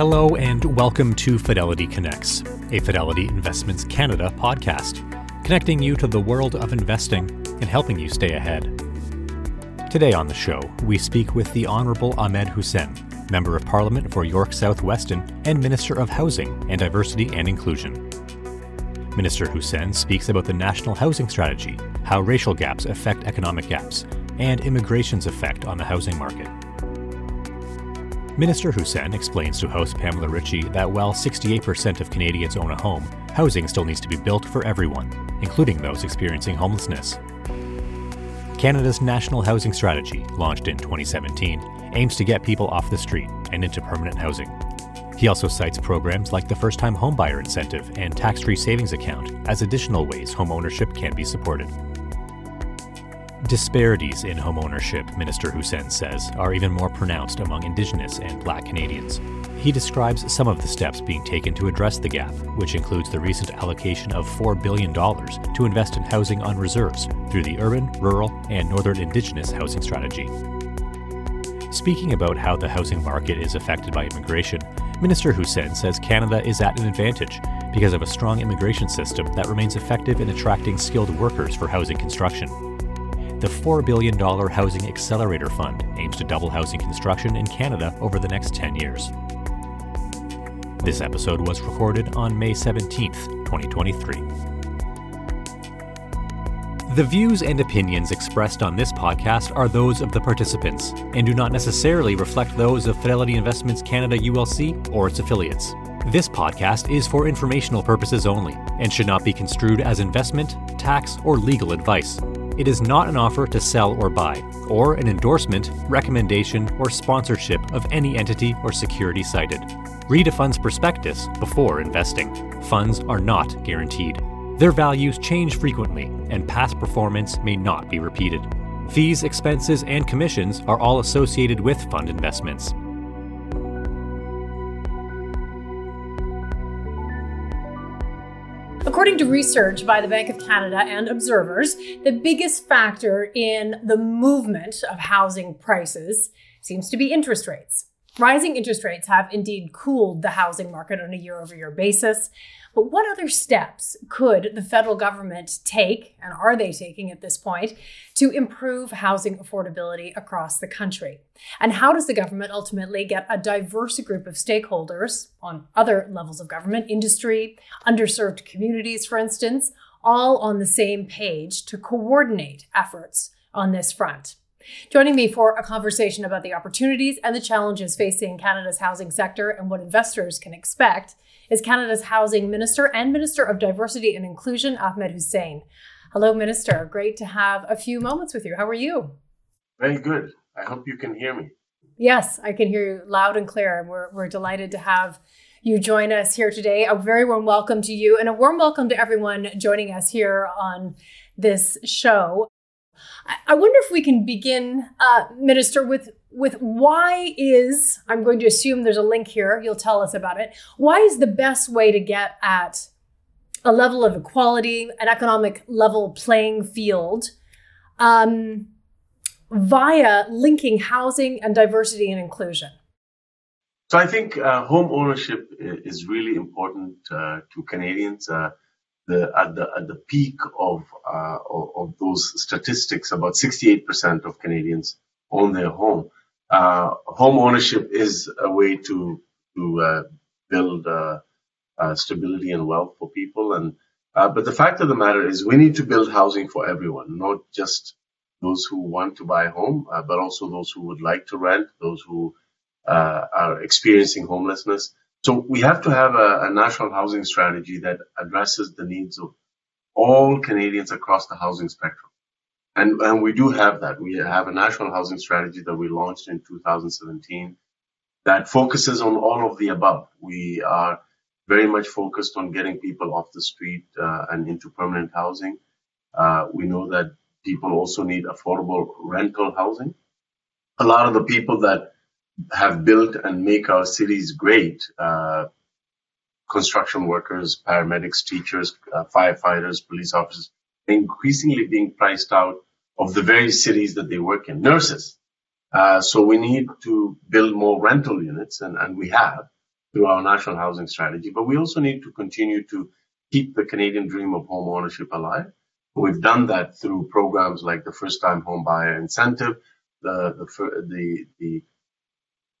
Hello, and welcome to Fidelity Connects, a Fidelity Investments Canada podcast, connecting you to the world of investing and helping you stay ahead. Today on the show, we speak with the Honourable Ahmed Hussen, Member of Parliament for York South Weston and Minister of Housing and Diversity and Inclusion. Minister Hussen speaks about the national housing strategy, how racial gaps affect economic gaps, and immigration's effect on the housing market. Minister Hussen explains to host Pamela Ritchie that while 68% of Canadians own a home, housing still needs to be built for everyone, including those experiencing homelessness. Canada's National Housing Strategy, launched in 2017, aims to get people off the street and into permanent housing. He also cites programs like the First Time Homebuyer Incentive and Tax Free Savings Account as additional ways home ownership can be supported. Disparities in homeownership, Minister Hussen says, are even more pronounced among Indigenous and Black Canadians. He describes some of the steps being taken to address the gap, which includes the recent allocation of $4 billion to invest in housing on reserves through the Urban, Rural, and Northern Indigenous Housing Strategy. Speaking about how the housing market is affected by immigration, Minister Hussen says Canada is at an advantage because of a strong immigration system that remains effective in attracting skilled workers for housing construction. The $4 billion Housing Accelerator Fund aims to double housing construction in Canada over the next 10 years. This episode was recorded on May 17, 2023. The views and opinions expressed on this podcast are those of the participants and do not necessarily reflect those of Fidelity Investments Canada ULC or its affiliates. This podcast is for informational purposes only and should not be construed as investment, tax, or legal advice. It is not an offer to sell or buy, or an endorsement, recommendation, or sponsorship of any entity or security cited. Read a fund's prospectus before investing. Funds are not guaranteed. Their values change frequently, and past performance may not be repeated. Fees, expenses, and commissions are all associated with fund investments. According to research by the Bank of Canada and observers, the biggest factor in the movement of housing prices seems to be interest rates. Rising interest rates have indeed cooled the housing market on a year over year basis. But what other steps could the federal government take, and are they taking at this point, to improve housing affordability across the country? And how does the government ultimately get a diverse group of stakeholders on other levels of government, industry, underserved communities, for instance, all on the same page to coordinate efforts on this front? Joining me for a conversation about the opportunities and the challenges facing Canada's housing sector and what investors can expect is Canada's Housing Minister and Minister of Diversity and Inclusion, Ahmed Hussen. Hello, Minister. Great to have a few moments with you. How are you? Very good. I hope you can hear me. Yes, I can hear you loud and clear. We're, we're delighted to have you join us here today. A very warm welcome to you and a warm welcome to everyone joining us here on this show. I wonder if we can begin, uh, Minister, with with why is I'm going to assume there's a link here. You'll tell us about it. Why is the best way to get at a level of equality, an economic level playing field, um, via linking housing and diversity and inclusion? So I think uh, home ownership is really important uh, to Canadians. Uh, the, at the at the peak of, uh, of, of those statistics, about 68% of Canadians own their home. Uh, home ownership is a way to to uh, build uh, uh, stability and wealth for people. And uh, but the fact of the matter is, we need to build housing for everyone, not just those who want to buy a home, but also those who would like to rent, those who are experiencing homelessness. So we have to have a, a national housing strategy that addresses the needs of all Canadians across the housing spectrum. And, and we do have that. We have a national housing strategy that we launched in 2017 that focuses on all of the above. We are very much focused on getting people off the street uh, and into permanent housing. Uh, we know that people also need affordable rental housing. A lot of the people that have built and make our cities great. Uh, construction workers, paramedics, teachers, uh, firefighters, police officers, increasingly being priced out of the very cities that they work in. Nurses. Uh, so we need to build more rental units, and, and we have. through our national housing strategy. But we also need to continue to keep the Canadian dream of home ownership alive. We've done that through programs like the first time home buyer incentive, the, the, the, the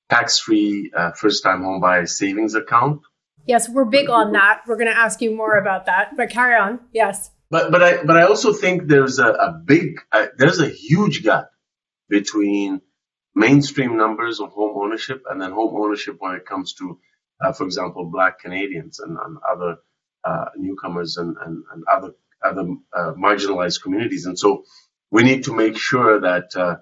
tax-free uh, first-time home buyer savings account. Yes, we're big on that. We're going to ask you more about that, but carry on. Yes. But but I but I also think there's a, a big there's a huge gap between mainstream numbers of home ownership and then home ownership when it comes to, uh, for example, Black Canadians and, and other uh, newcomers and, and, and other other uh, marginalized communities. And so we need to make sure that uh,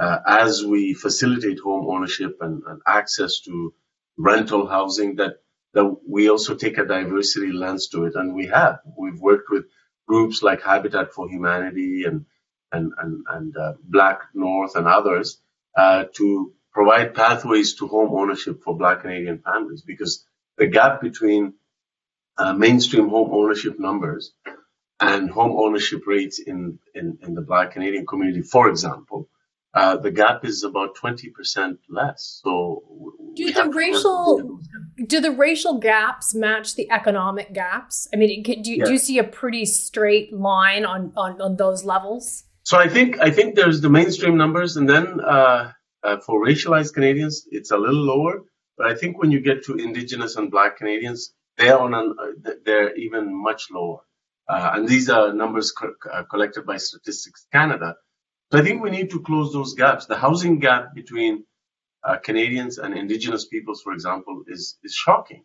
uh, as we facilitate home ownership and, and, access to rental housing, that that we also take a diversity lens to it, and we have. We've worked with groups like Habitat for Humanity and and and, and uh, Black North and others uh, to provide pathways to home ownership for Black Canadian families, because the gap between uh, mainstream home ownership numbers and home ownership rates in, in, in the Black Canadian community, for example, uh, the gap is about 20% less. So do the racial do the racial gaps match the economic gaps? I mean, do you, do you see a pretty straight line on, on, on those levels? So I think I think there's the mainstream numbers, and then uh, uh, for racialized Canadians, it's a little lower. But I think when you get to Indigenous and Black Canadians, they're on an, uh, they're even much lower. Uh, and these are numbers co- uh, collected by Statistics Canada. So I think we need to close those gaps. The housing gap between uh, Canadians and Indigenous peoples, for example, is, is shocking.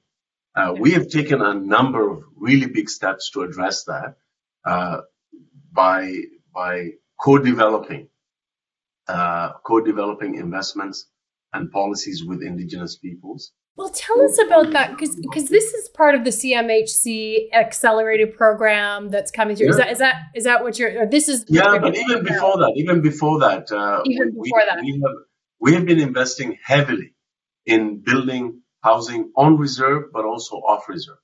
Uh, we have taken a number of really big steps to address that uh, by by co-developing uh, co-developing investments and policies with Indigenous peoples. Well, tell us about that because because this is part of the CMHC accelerated program that's coming through. Yeah. Is that is that is that what you're? this is yeah, but even before that, even before that, uh, even we, before that, we have we have been investing heavily in building housing on reserve, but also off reserve,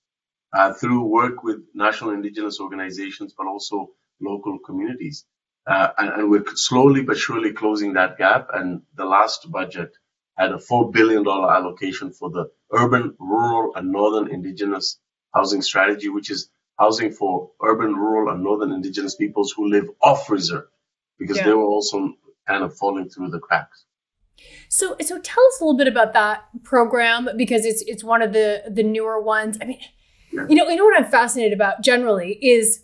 uh, through work with national indigenous organizations, but also local communities, uh, and, we're slowly but surely closing that gap. And the last budget had a $4 billion allocation for the urban, rural, and northern indigenous housing strategy, which is housing for urban, rural, and northern indigenous peoples who live off reserve because yeah. they were also kind of falling through the cracks. So, so tell us a little bit about that program because it's it's one of the the newer ones. I mean, you know, you know what I'm fascinated about generally is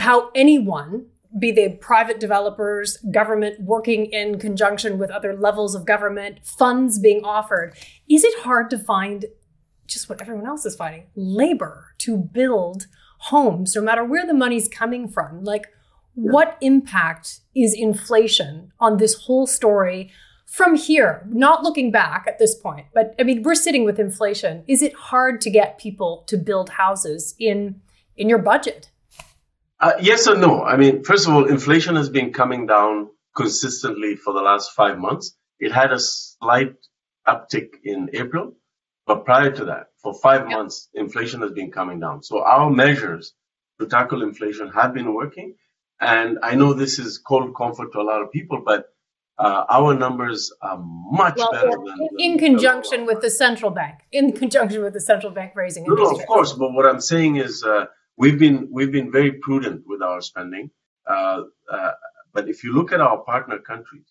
how anyone be they private developers, government working in conjunction with other levels of government, funds being offered. Is it hard to find just what everyone else is finding labor to build homes, no matter where the money's coming from? Like, what impact is inflation on this whole story from here? Not looking back at this point, but I mean, we're sitting with inflation. Is it hard to get people to build houses in in your budget? Uh, yes and no. I mean, first of all, inflation has been coming down consistently for the last five months. It had a slight uptick in April, but prior to that, for five months, inflation has been coming down. So our measures to tackle inflation have been working. And I know this is cold comfort to a lot of people, but uh, our numbers are much well, better than in conjunction with the central bank. In conjunction with the central bank raising. No, no, of course. But what I'm saying is, uh, we've been we've been very prudent with our spending. Uh, uh, but if you look at our partner countries,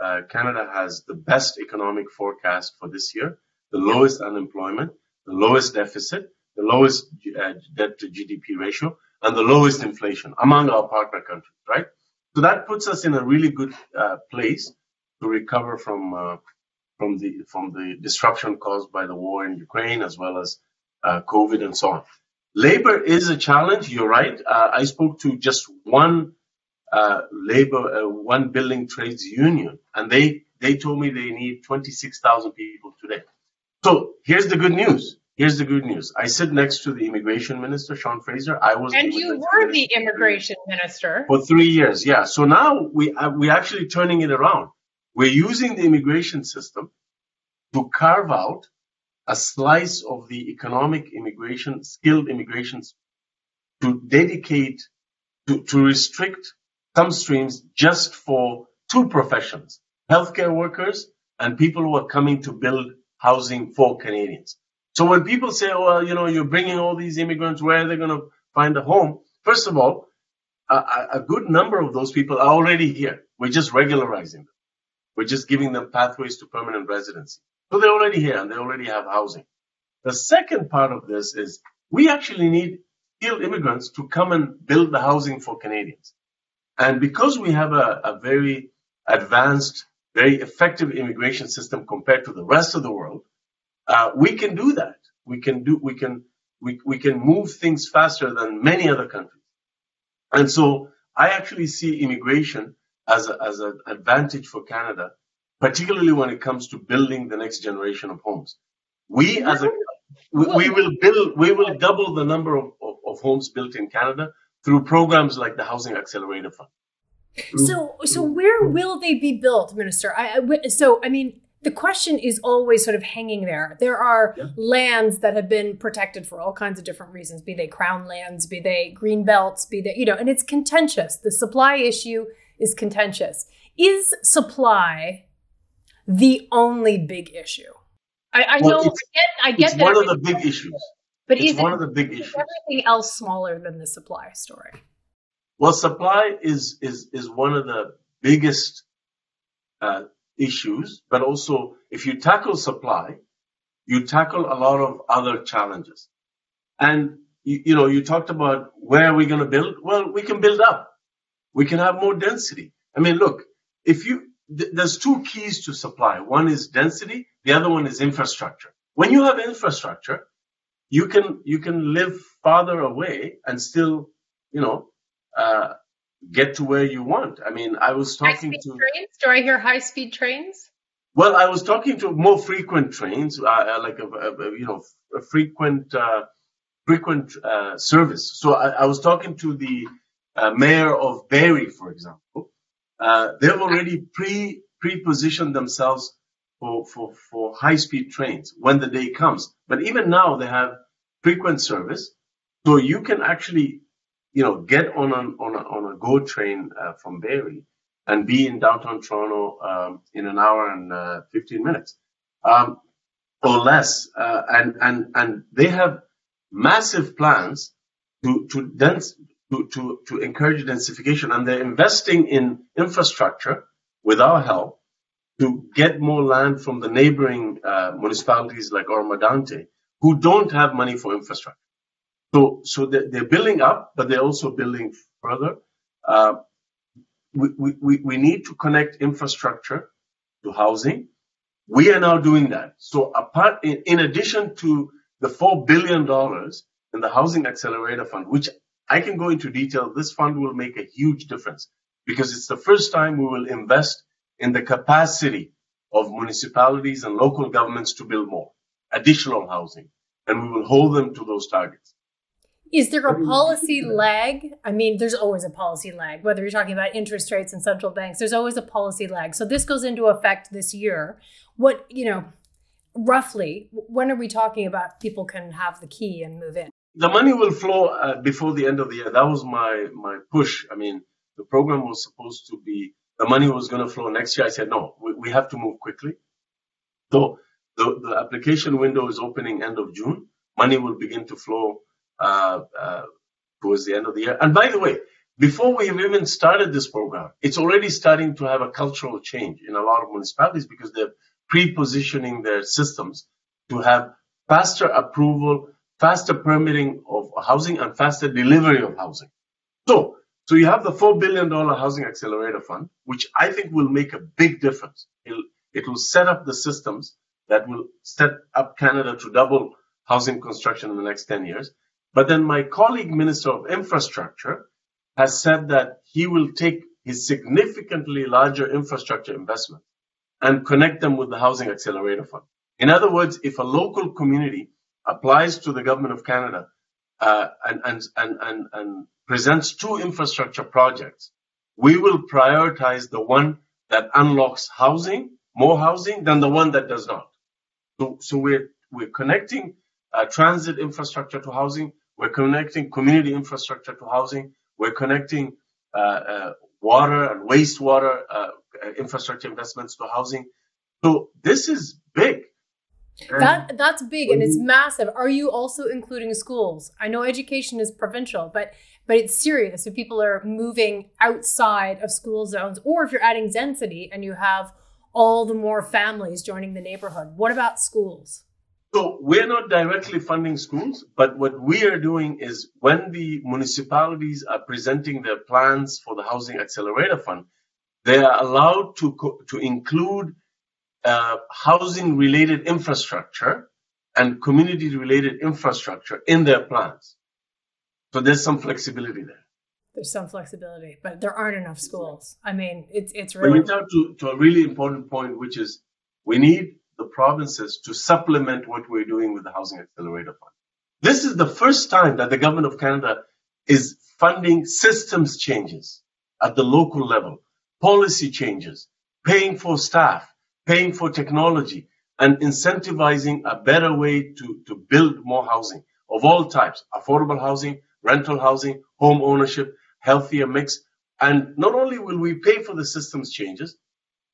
uh, Canada has the best economic forecast for this year, the lowest unemployment, the lowest deficit, the lowest uh, debt to GDP ratio, and the lowest inflation among our partner countries. Right. So that puts us in a really good uh, place to recover from uh, from the from the disruption caused by the war in Ukraine as well as COVID and so on. Labor is a challenge. You're right. Uh, I spoke to just one uh, labor, uh, one building trades union, and they they told me they need 26,000 people today. So here's the good news. Here's the good news. I sit next to the immigration minister, Sean Fraser. I was, and you were the immigration minister for three years. Yeah. So now we uh, we actually turning it around. We're using the immigration system to carve out a slice of the economic immigration, skilled immigration, to dedicate, to, to restrict some streams just for two professions, healthcare workers and people who are coming to build housing for Canadians. So when people say, oh, well, you know, you're bringing all these immigrants, where are they going to find a home? First of all, a, a good number of those people are already here. We're just regularizing them. We're just giving them pathways to permanent residency. So they're already here and they already have housing. The second part of this is we actually need skilled immigrants to come and build the housing for Canadians. And because we have a, a very advanced, very effective immigration system compared to the rest of the world, uh, we can do that. We can do, we can, we, we can move things faster than many other countries. And so I actually see immigration as, a, as an advantage for Canada, particularly when it comes to building the next generation of homes. We as a, we, we will build, we will double the number of, of, of homes built in Canada through programs like the Housing Accelerator Fund. So, so where will they be built, Minister? I, so, I mean, the question is always sort of hanging there. There are yeah. lands that have been protected for all kinds of different reasons, be they crown lands, be they green belts, be they, you know, and it's contentious. The supply issue is contentious. Is supply the only big issue? I, I well, know, I get, I get it's that. one of the big issues. But it's is one it, of the big issues. Everything else smaller than the supply story. Well, supply is is is one of the biggest uh, issues, but also if you tackle supply, you tackle a lot of other challenges. And you, you know, you talked about where are we going to build? Well, we can build up. We can have more density. I mean, look, if you th- there's two keys to supply. One is density. The other one is infrastructure. When you have infrastructure, you can you can live farther away and still, you know, uh, get to where you want. I mean, I was talking to trains. Do I hear high speed trains? Well, I was talking to more frequent trains, uh, uh like a, a, you know a frequent uh, frequent uh, service. So I, I, was talking to the uh, mayor of Barrie, for example. Uh, they've already pre pre positioned themselves for, for for high speed trains when the day comes. But even now, they have frequent service, so you can actually you know, get on a, on a, on a GO train uh, from Barrie and be in downtown Toronto um, in an hour and uh, 15 minutes um, or less. Uh, and, and, and they have massive plans to, to, dense, to, to, to encourage densification and they're investing in infrastructure with our help to get more land from the neighboring uh, municipalities like Oro-Medonte who don't have money for infrastructure. So, so they're building up, but they're also building further. Uh, we, we, we need to connect infrastructure to housing. We are now doing that. So apart, in, in addition to the $4 billion in the Housing Accelerator Fund, which I can go into detail, this fund will make a huge difference because it's the first time we will invest in the capacity of municipalities and local governments to build more additional housing. And we will hold them to those targets. Is there a policy lag? I mean, there's always a policy lag, whether you're talking about interest rates and central banks, there's always a policy lag. So this goes into effect this year. What, you know, roughly, when are we talking about people can have the key and move in? The money will flow uh, before the end of the year. That was my, my push. I mean, the program was supposed to be, the money was going to flow next year. I said, no, we, we have to move quickly. So the, the application window is opening end of June. Money will begin to flow uh, uh, towards the end of the year. And by the way, before we have even started this program, it's already starting to have a cultural change in a lot of municipalities because they're pre-positioning their systems to have faster approval, faster permitting of housing, and faster delivery of housing. So, so you have the $4 billion housing accelerator fund, which I think will make a big difference. It'll, it will set up the systems that will set up Canada to double housing construction in the next 10 years. But then my colleague, Minister of Infrastructure, has said that he will take his significantly larger infrastructure investment and connect them with the Housing Accelerator Fund. In other words, if a local community applies to the Government of Canada uh, and, and, and, and, and presents two infrastructure projects, we will prioritize the one that unlocks housing, more housing, than the one that does not. So, so we're, we're connecting uh, transit infrastructure to housing. We're connecting community infrastructure to housing. We're connecting uh, uh, water and wastewater uh, infrastructure investments to housing. So this is big. that that's big and it's massive. Are you also including schools? I know education is provincial, but but it's serious if people are moving outside of school zones or if you're adding density and you have all the more families joining the neighborhood. What about schools? So we're not directly funding schools, but what we are doing is when the municipalities are presenting their plans for the Housing Accelerator Fund, they are allowed to co- to include uh, housing related infrastructure and community related infrastructure in their plans. So there's some flexibility there. There's some flexibility, but there aren't enough schools. I mean, it's it's really. But we talk to, to a really important point, which is we need the provinces to supplement what we're doing with the Housing Accelerator Fund. This is the first time that the government of Canada is funding systems changes at the local level, policy changes, paying for staff, paying for technology, and incentivizing a better way to, to build more housing of all types, affordable housing, rental housing, home ownership, healthier mix. And not only will we pay for the systems changes,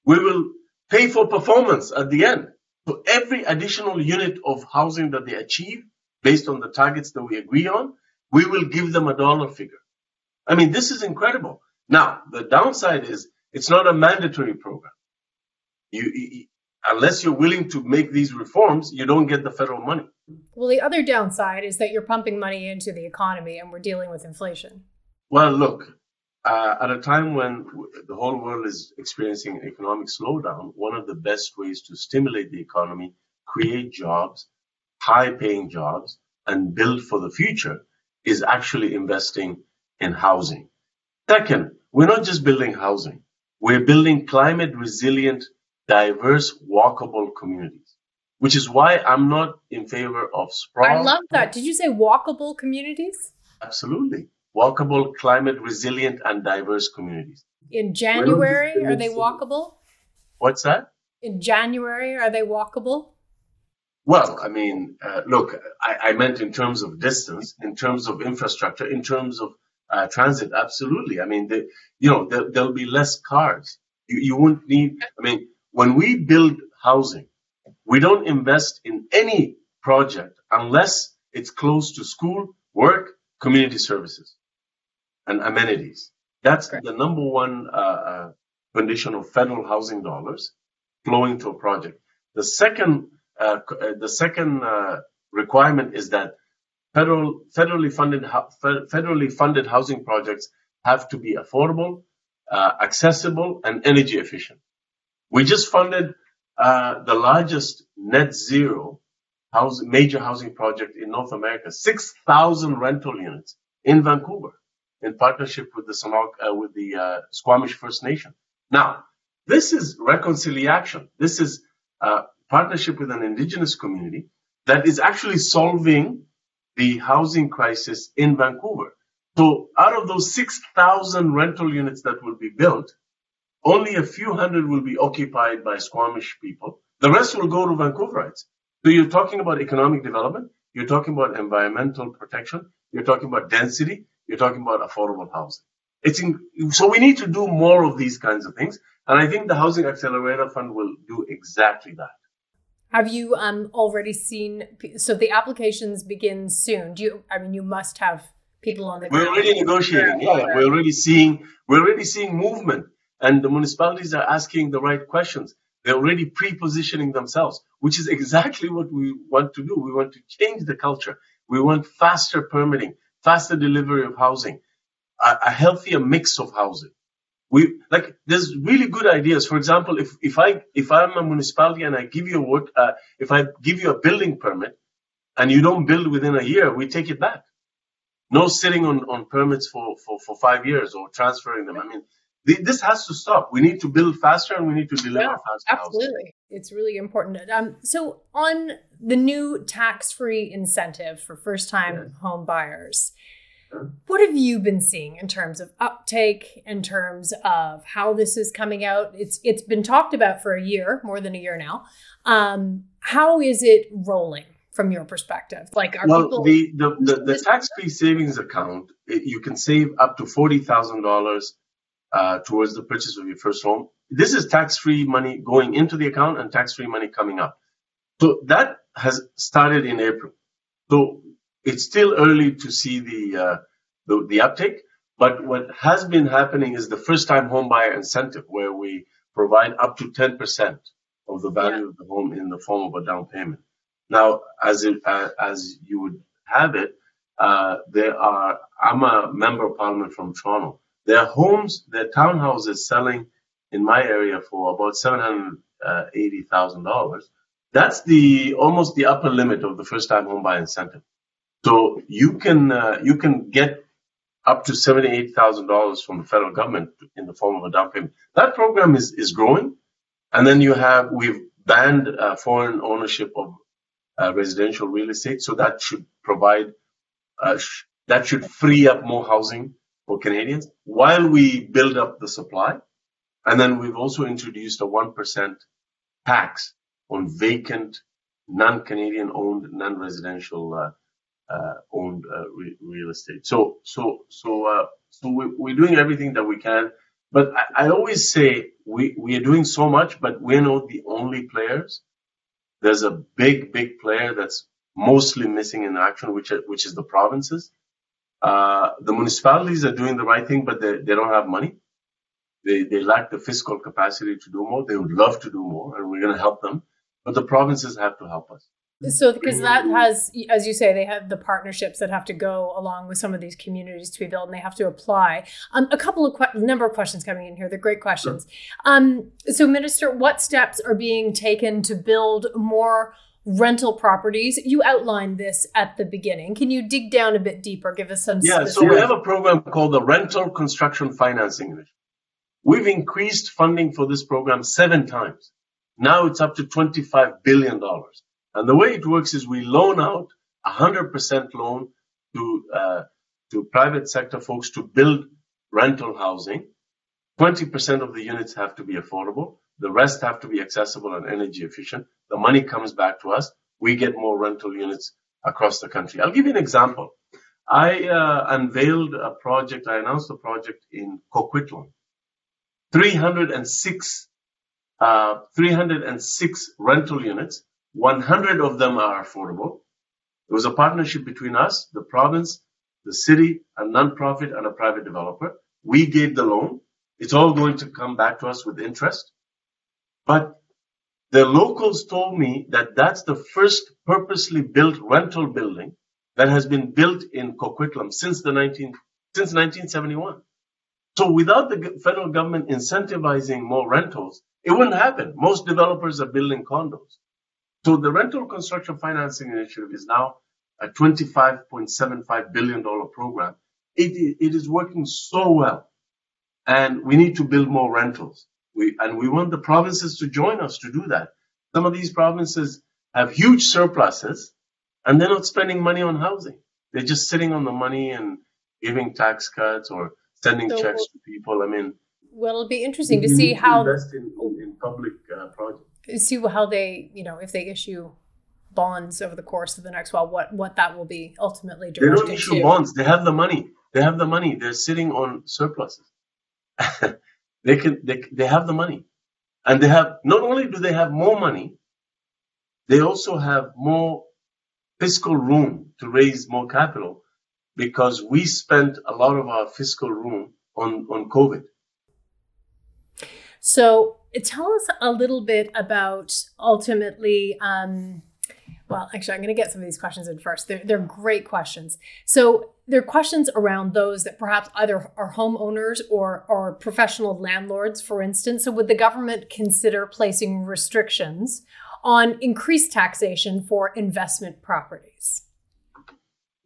we will pay for performance at the end. So every additional unit of housing that they achieve based on the targets that we agree on, we will give them a dollar figure. I mean, this is incredible. Now, the downside is it's not a mandatory program. You, you, unless you're willing to make these reforms, you don't get the federal money. Well, the other downside is that you're pumping money into the economy and we're dealing with inflation. Well, look, uh, at a time when the whole world is experiencing economic slowdown, one of the best ways to stimulate the economy, create jobs, high paying jobs, and build for the future is actually investing in housing. Second, we're not just building housing. We're building climate resilient, diverse, walkable communities, which is why I'm not in favor of sprawl. I love that. Did you say walkable communities? Absolutely walkable, climate resilient, and diverse communities. In January, are they walkable? What's that? In January, are they walkable? Well, I mean, uh, look, I, I, meant in terms of distance, in terms of infrastructure, in terms of uh, transit. Absolutely. I mean, the, you know, there, will be less cars. You, you won't need. I mean, when we build housing, we don't invest in any project unless it's close to school, work, community services and amenities. That's the number one uh, uh, condition of federal housing dollars flowing to a project. The second, uh, uh the second uh, requirement is that federal, federally funded, federally funded housing projects have to be affordable, uh, accessible, and energy efficient. We just funded the largest net zero house, major housing project in North America, 6,000 rental units in Vancouver in partnership with the uh, with the uh, Squamish First Nation. Now, this is reconciliation. This is a partnership with an indigenous community that is actually solving the housing crisis in Vancouver. So out of those 6,000 rental units that will be built, only a few hundred will be occupied by Squamish people. The rest will go to Vancouverites. So you're talking about economic development. You're talking about environmental protection. You're talking about density. You're talking about affordable housing. It's in, so we need to do more of these kinds of things, and I think the Housing Accelerator Fund will do exactly that. Have you um, already seen? So the applications begin soon. Do you? I mean, you must have people on the. We're already negotiating. Yeah, we're already seeing. We're already seeing movement, and the municipalities are asking the right questions. They're already pre-positioning themselves, which is exactly what we want to do. We want to change the culture. We want faster permitting faster delivery of housing, a, a healthier mix of housing. We like there's really good ideas. For example, if if I if I'm a municipality and I give you a work, uh, if I give you a building permit and you don't build within a year, we take it back. No sitting on, on permits for, for, for five years or transferring them. I mean, this has to stop. We need to build faster and we need to deliver yeah, faster. Absolutely. It's really important. Um, so, on the new tax free incentive for first time yeah. home buyers, what have you been seeing in terms of uptake, in terms of how this is coming out? It's It's been talked about for a year, more than a year now. Um, how is it rolling? From your perspective, like are well, people the the, the, the tax-free savings account, it, you can save up to forty thousand dollars uh, towards the purchase of your first home. This is tax-free money going into the account and tax-free money coming up. So that has started in April. So it's still early to see the, uh, the, the uptake. But what has been happening is the first time home buyer incentive, where we provide up to 10% of the value yeah. of the home in the form of a down payment. Now, as it, uh, as you would have it, uh, there are. I'm a member of parliament from Toronto. There are homes, their are townhouses selling in my area for about seven hundred eighty thousand dollars. That's the almost the upper limit of the first time home buy incentive. So you can uh, you can get up to seventy eight thousand dollars from the federal government in the form of a down payment. That program is is growing, and then you have we've banned uh, foreign ownership of uh, residential real estate, so that should provide uh, sh- that should free up more housing for Canadians while we build up the supply. And then we've also introduced a 1% tax on vacant, non-Canadian owned, non-residential uh, uh, owned uh, re- real estate. So, so, so, uh, so we, we're doing everything that we can. But I, I always say we, we are doing so much, but we're not the only players. There's a big, big player that's mostly missing in action, which, which is the provinces. Uh, the municipalities are doing the right thing, but they, they don't have money. They, they lack the fiscal capacity to do more. They would love to do more, and we're going to help them. But the provinces have to help us. So, because that has, as you say, they have the partnerships that have to go along with some of these communities to be built, and they have to apply. Um, a couple of que- number of questions coming in here. They're great questions. Sure. Um, so, Minister, what steps are being taken to build more rental properties? You outlined this at the beginning. Can you dig down a bit deeper? Give us some. Yeah. So we have a program called the Rental Construction Financing. We've increased funding for this program seven times. Now it's up to $25 billion. And the way it works is we loan out 100% loan to, uh, to private sector folks to build rental housing. 20% of the units have to be affordable. The rest have to be accessible and energy efficient. The money comes back to us. We get more rental units across the country. I'll give you an example. I uh, unveiled a project. I announced a project in Coquitlam 306, uh, 306 rental units. 100 of them are affordable. It was a partnership between us, the province, the city, a nonprofit, and a private developer. We gave the loan. It's all going to come back to us with interest. But the locals told me that that's the first purposely built rental building that has been built in Coquitlam since the 19, since 1971. So without the federal government incentivizing more rentals, it wouldn't happen. Most developers are building condos. So the rental construction financing initiative is now a $25.75 billion program. It, it is working so well. And we need to build more rentals. We, and we want the provinces to join us to do that. Some of these provinces have huge surpluses and they're not spending money on housing. They're just sitting on the money and giving tax cuts or sending so, checks to people. I mean, well, it'll be interesting to see how to invest in, in, in public uh, projects. See how they, you know, if they issue bonds over the course of the next while, what what that will be ultimately. They don't issue to. bonds. They have the money. They have the money. They're sitting on surpluses. they can. They they have the money, and they have. Not only do they have more money, they also have more fiscal room to raise more capital because we spent a lot of our fiscal room on, on COVID. So tell us a little bit about ultimately. Um, well, actually, I'm going to get some of these questions in first. They're, they're great questions. So they're questions around those that perhaps either are homeowners or, are professional landlords, for instance. So would the government consider placing restrictions on increased taxation for investment properties?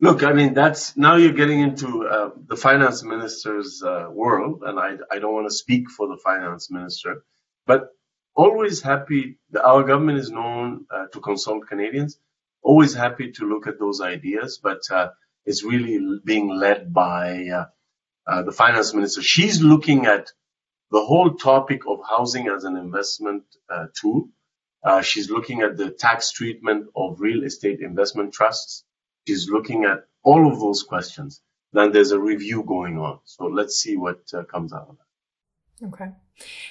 Look, I mean, that's now you're getting into uh, the finance minister's uh, world, and I, I don't want to speak for the finance minister, but always happy. Our government is known uh, to consult Canadians. Always happy to look at those ideas, but uh, it's really being led by uh, uh, the finance minister. She's looking at the whole topic of housing as an investment tool. she's looking at the tax treatment of real estate investment trusts She's looking at all of those questions. Then there's a review going on. So let's see what uh, comes out of that. Okay.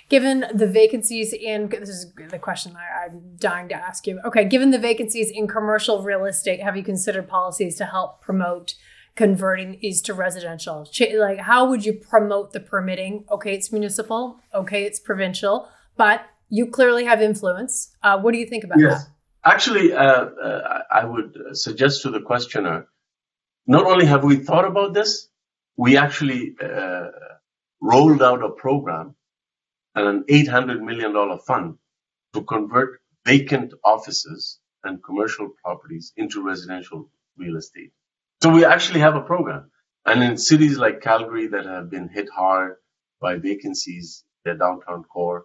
Given the vacancies in this is the question I, I'm dying to ask you. Okay, given the vacancies in commercial real estate, have you considered policies to help promote converting these to residential? Like, how would you promote the permitting? Okay, it's municipal. Okay, it's provincial, but you clearly have influence. Uh, what do you think about yes. that? Actually, uh, uh, I would suggest to the questioner not only have we thought about this, we actually uh, rolled out a program and an $800 million fund to convert vacant offices and commercial properties into residential real estate. So we actually have a program. And in cities like Calgary that have been hit hard by vacancies, their downtown core,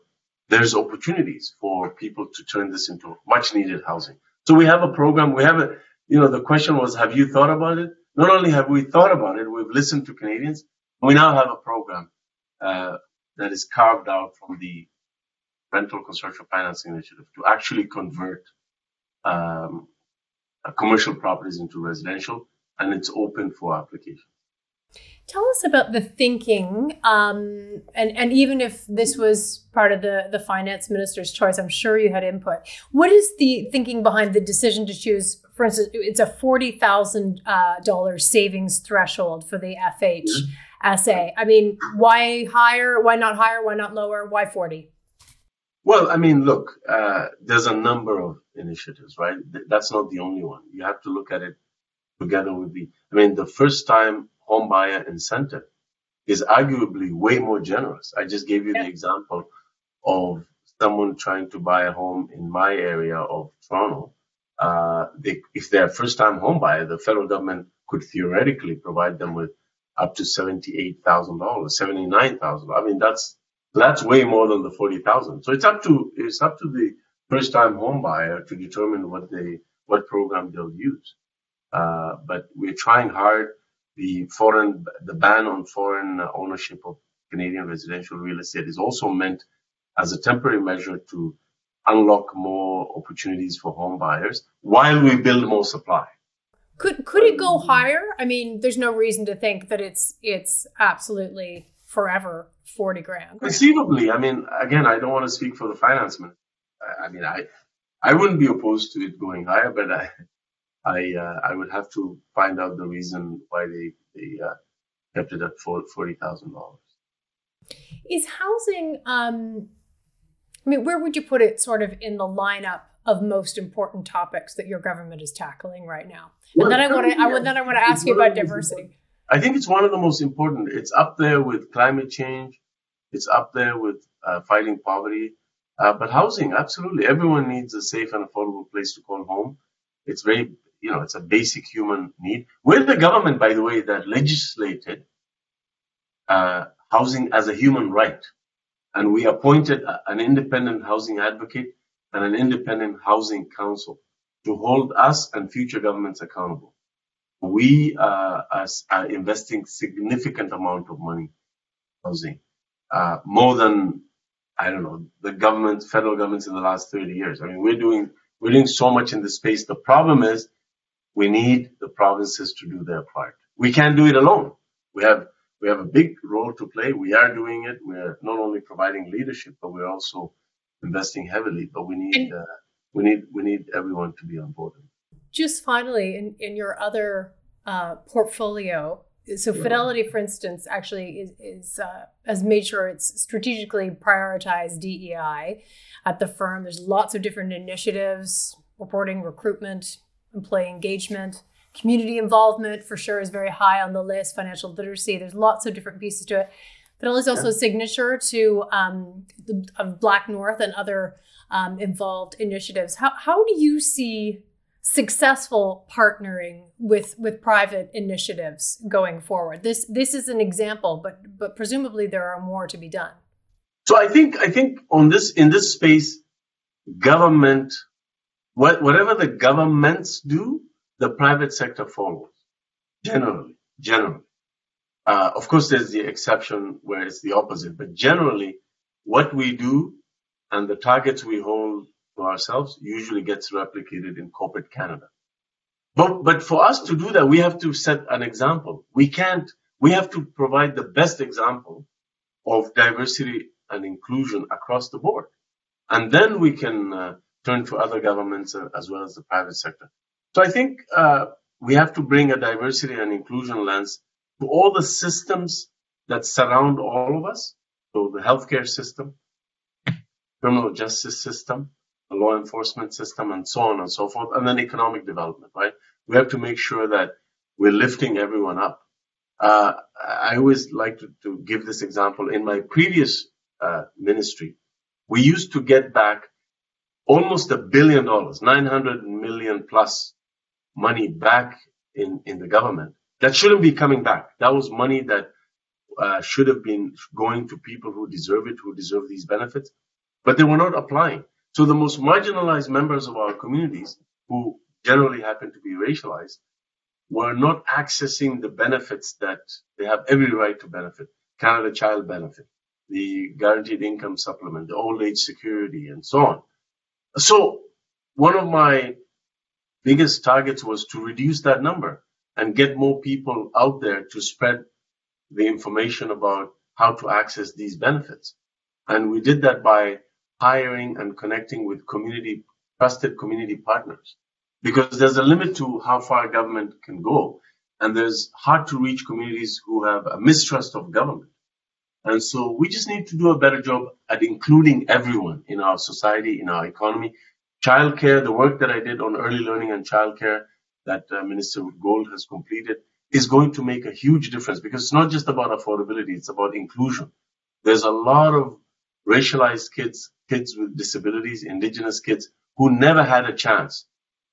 there's opportunities for people to turn this into much needed housing. So we have a program. We have a, you know, the question was, have you thought about it? Not only have we thought about it, we've listened to Canadians. We now have a program that is carved out from the rental construction financing initiative to actually convert um, uh, commercial properties into residential, and it's open for application. Tell us about the thinking, um, and and even if this was part of the the finance minister's choice, I'm sure you had input. What is the thinking behind the decision to choose? For instance, it's a forty thousand uh, dollars savings threshold for the FHSA. I mean, why higher? Why not higher? Why not lower? Why forty? Well, I mean, look, uh, there's a number of initiatives, right? That's not the only one. You have to look at it together with the. I mean, the first time home buyer incentive is arguably way more generous. I just gave you yeah. the example of someone trying to buy a home in my area of Toronto. Uh, they, if they're a first time home buyer, the federal government could theoretically provide them with up to $78,000, $79,000. I mean, that's, that's way more than the 40,000. So it's up to, it's up to the first time home buyer to determine what they, what program they'll use. Uh, but we're trying hard the foreign, the ban on foreign ownership of Canadian residential real estate is also meant as a temporary measure to unlock more opportunities for home buyers while we build more supply. Could could it go higher? I mean, there's no reason to think that it's it's absolutely forever forty grand. Conceivably, I mean, again, I don't want to speak for the finance minister. I mean, I I wouldn't be opposed to it going higher, but I I uh, I would have to find out the reason why they they uh, kept it at forty thousand dollars. Is housing? Um, I mean, where would you put it, sort of in the lineup of most important topics that your government is tackling right now? And well, then I want to I, then I want to ask you about diversity. I think it's one of the most important. It's up there with climate change. It's up there with uh, fighting poverty. Uh, but housing, absolutely, everyone needs a safe and affordable place to call home. It's very you know, it's a basic human need. We're the government, by the way, that legislated uh, housing as a human right. And we appointed an independent housing advocate and an independent housing council to hold us and future governments accountable. We uh, are investing significant amount of money in housing, uh, more than I don't know the government, federal governments in the last 30 years. I mean, we're doing we're doing so much in this space. The problem is we need the provinces to do their part. We can't do it alone. We have we have a big role to play. We are doing it. We're not only providing leadership, but we're also investing heavily. But we need uh, we need we need everyone to be on board. Just finally, in in your other uh, portfolio, so Fidelity, for instance, actually is, is uh, has made sure it's strategically prioritized DEI at the firm. There's lots of different initiatives, reporting, recruitment, employee engagement. Community involvement for sure is very high on the list. Financial literacy, there's lots of different pieces to it. But it is also a signature to um, the, of Black North and other um, involved initiatives. How, how do you see successful partnering with with private initiatives going forward? This this is an example, but but presumably there are more to be done. So I think I think on this in this space, government what, whatever the governments do, the private sector follows. Generally, generally. Uh, of course, there's the exception where it's the opposite, but generally, what we do and the targets we hold to ourselves usually gets replicated in corporate Canada. But, but for us to do that, we have to set an example. We can't, we have to provide the best example of diversity and inclusion across the board. And then we can uh, turn to other governments uh, as well as the private sector. So I think uh, we have to bring a diversity and inclusion lens to all the systems that surround all of us. So the healthcare system, criminal justice system, the law enforcement system, and so on and so forth, and then economic development, right? We have to make sure that we're lifting everyone up. Uh, I always like to, to, give this example. In my previous uh, ministry, we used to get back almost a billion dollars, 900 million plus money back in, in the government that shouldn't be coming back. That was money that uh, should have been going to people who deserve it, who deserve these benefits, but they were not applying. So the most marginalized members of our communities, who generally happen to be racialized, were not accessing the benefits that they have every right to benefit. Canada Child Benefit, the Guaranteed Income Supplement, the Old Age Security, and so on. So one of my biggest targets was to reduce that number and get more people out there to spread the information about how to access these benefits. And we did that by hiring and connecting with community, trusted community partners. Because there's a limit to how far government can go. And there's hard to reach communities who have a mistrust of government. And so we just need to do a better job at including everyone in our society, in our economy. Childcare, the work that I did on early learning and childcare that uh, Minister Gould has completed is going to make a huge difference because it's not just about affordability, it's about inclusion. There's a lot of racialized kids, kids with disabilities, indigenous kids who never had a chance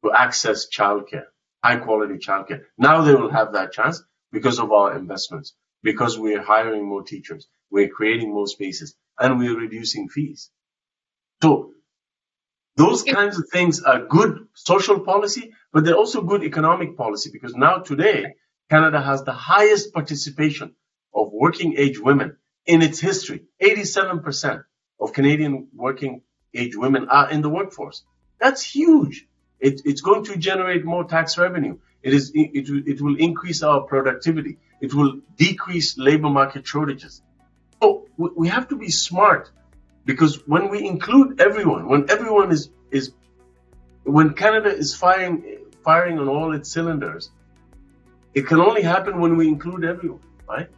to access childcare, high quality childcare. Now they will have that chance because of our investments because we're hiring more teachers, we're creating more spaces, and we're reducing fees. So those kinds of things are good social policy, but they're also good economic policy because now today, Canada has the highest participation of working age women in its history. 87% of Canadian working age women are in the workforce. That's huge. It, it's going to generate more tax revenue. It is, it, it will increase our productivity. It will decrease labor market shortages. So we have to be smart because when we include everyone, when everyone is, is, when Canada is firing, firing on all its cylinders, it can only happen when we include everyone, right?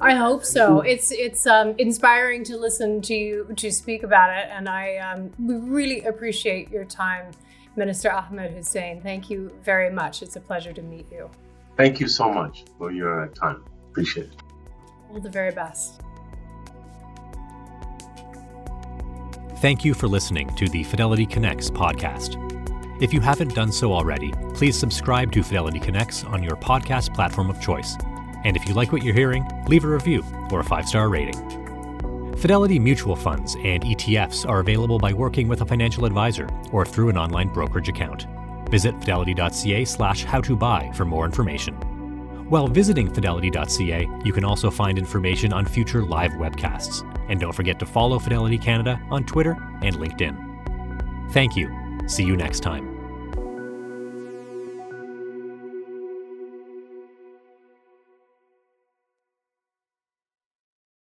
I hope so. It's it's um, inspiring to listen to you to speak about it, and I um, we really appreciate your time Minister Ahmed Hussen, thank you very much. It's a pleasure to meet you. Thank you so much for your time. Appreciate it. All the very best. Thank you for listening to the Fidelity Connects podcast. If you haven't done so already, please subscribe to Fidelity Connects on your podcast platform of choice. And if you like what you're hearing, leave a review or a five star rating. Fidelity mutual funds and ETFs are available by working with a financial advisor or through an online brokerage account. Visit fidelity.ca slash how to buy for more information. While visiting fidelity.ca, you can also find information on future live webcasts. And don't forget to follow Fidelity Canada on Twitter and LinkedIn. Thank you. See you next time.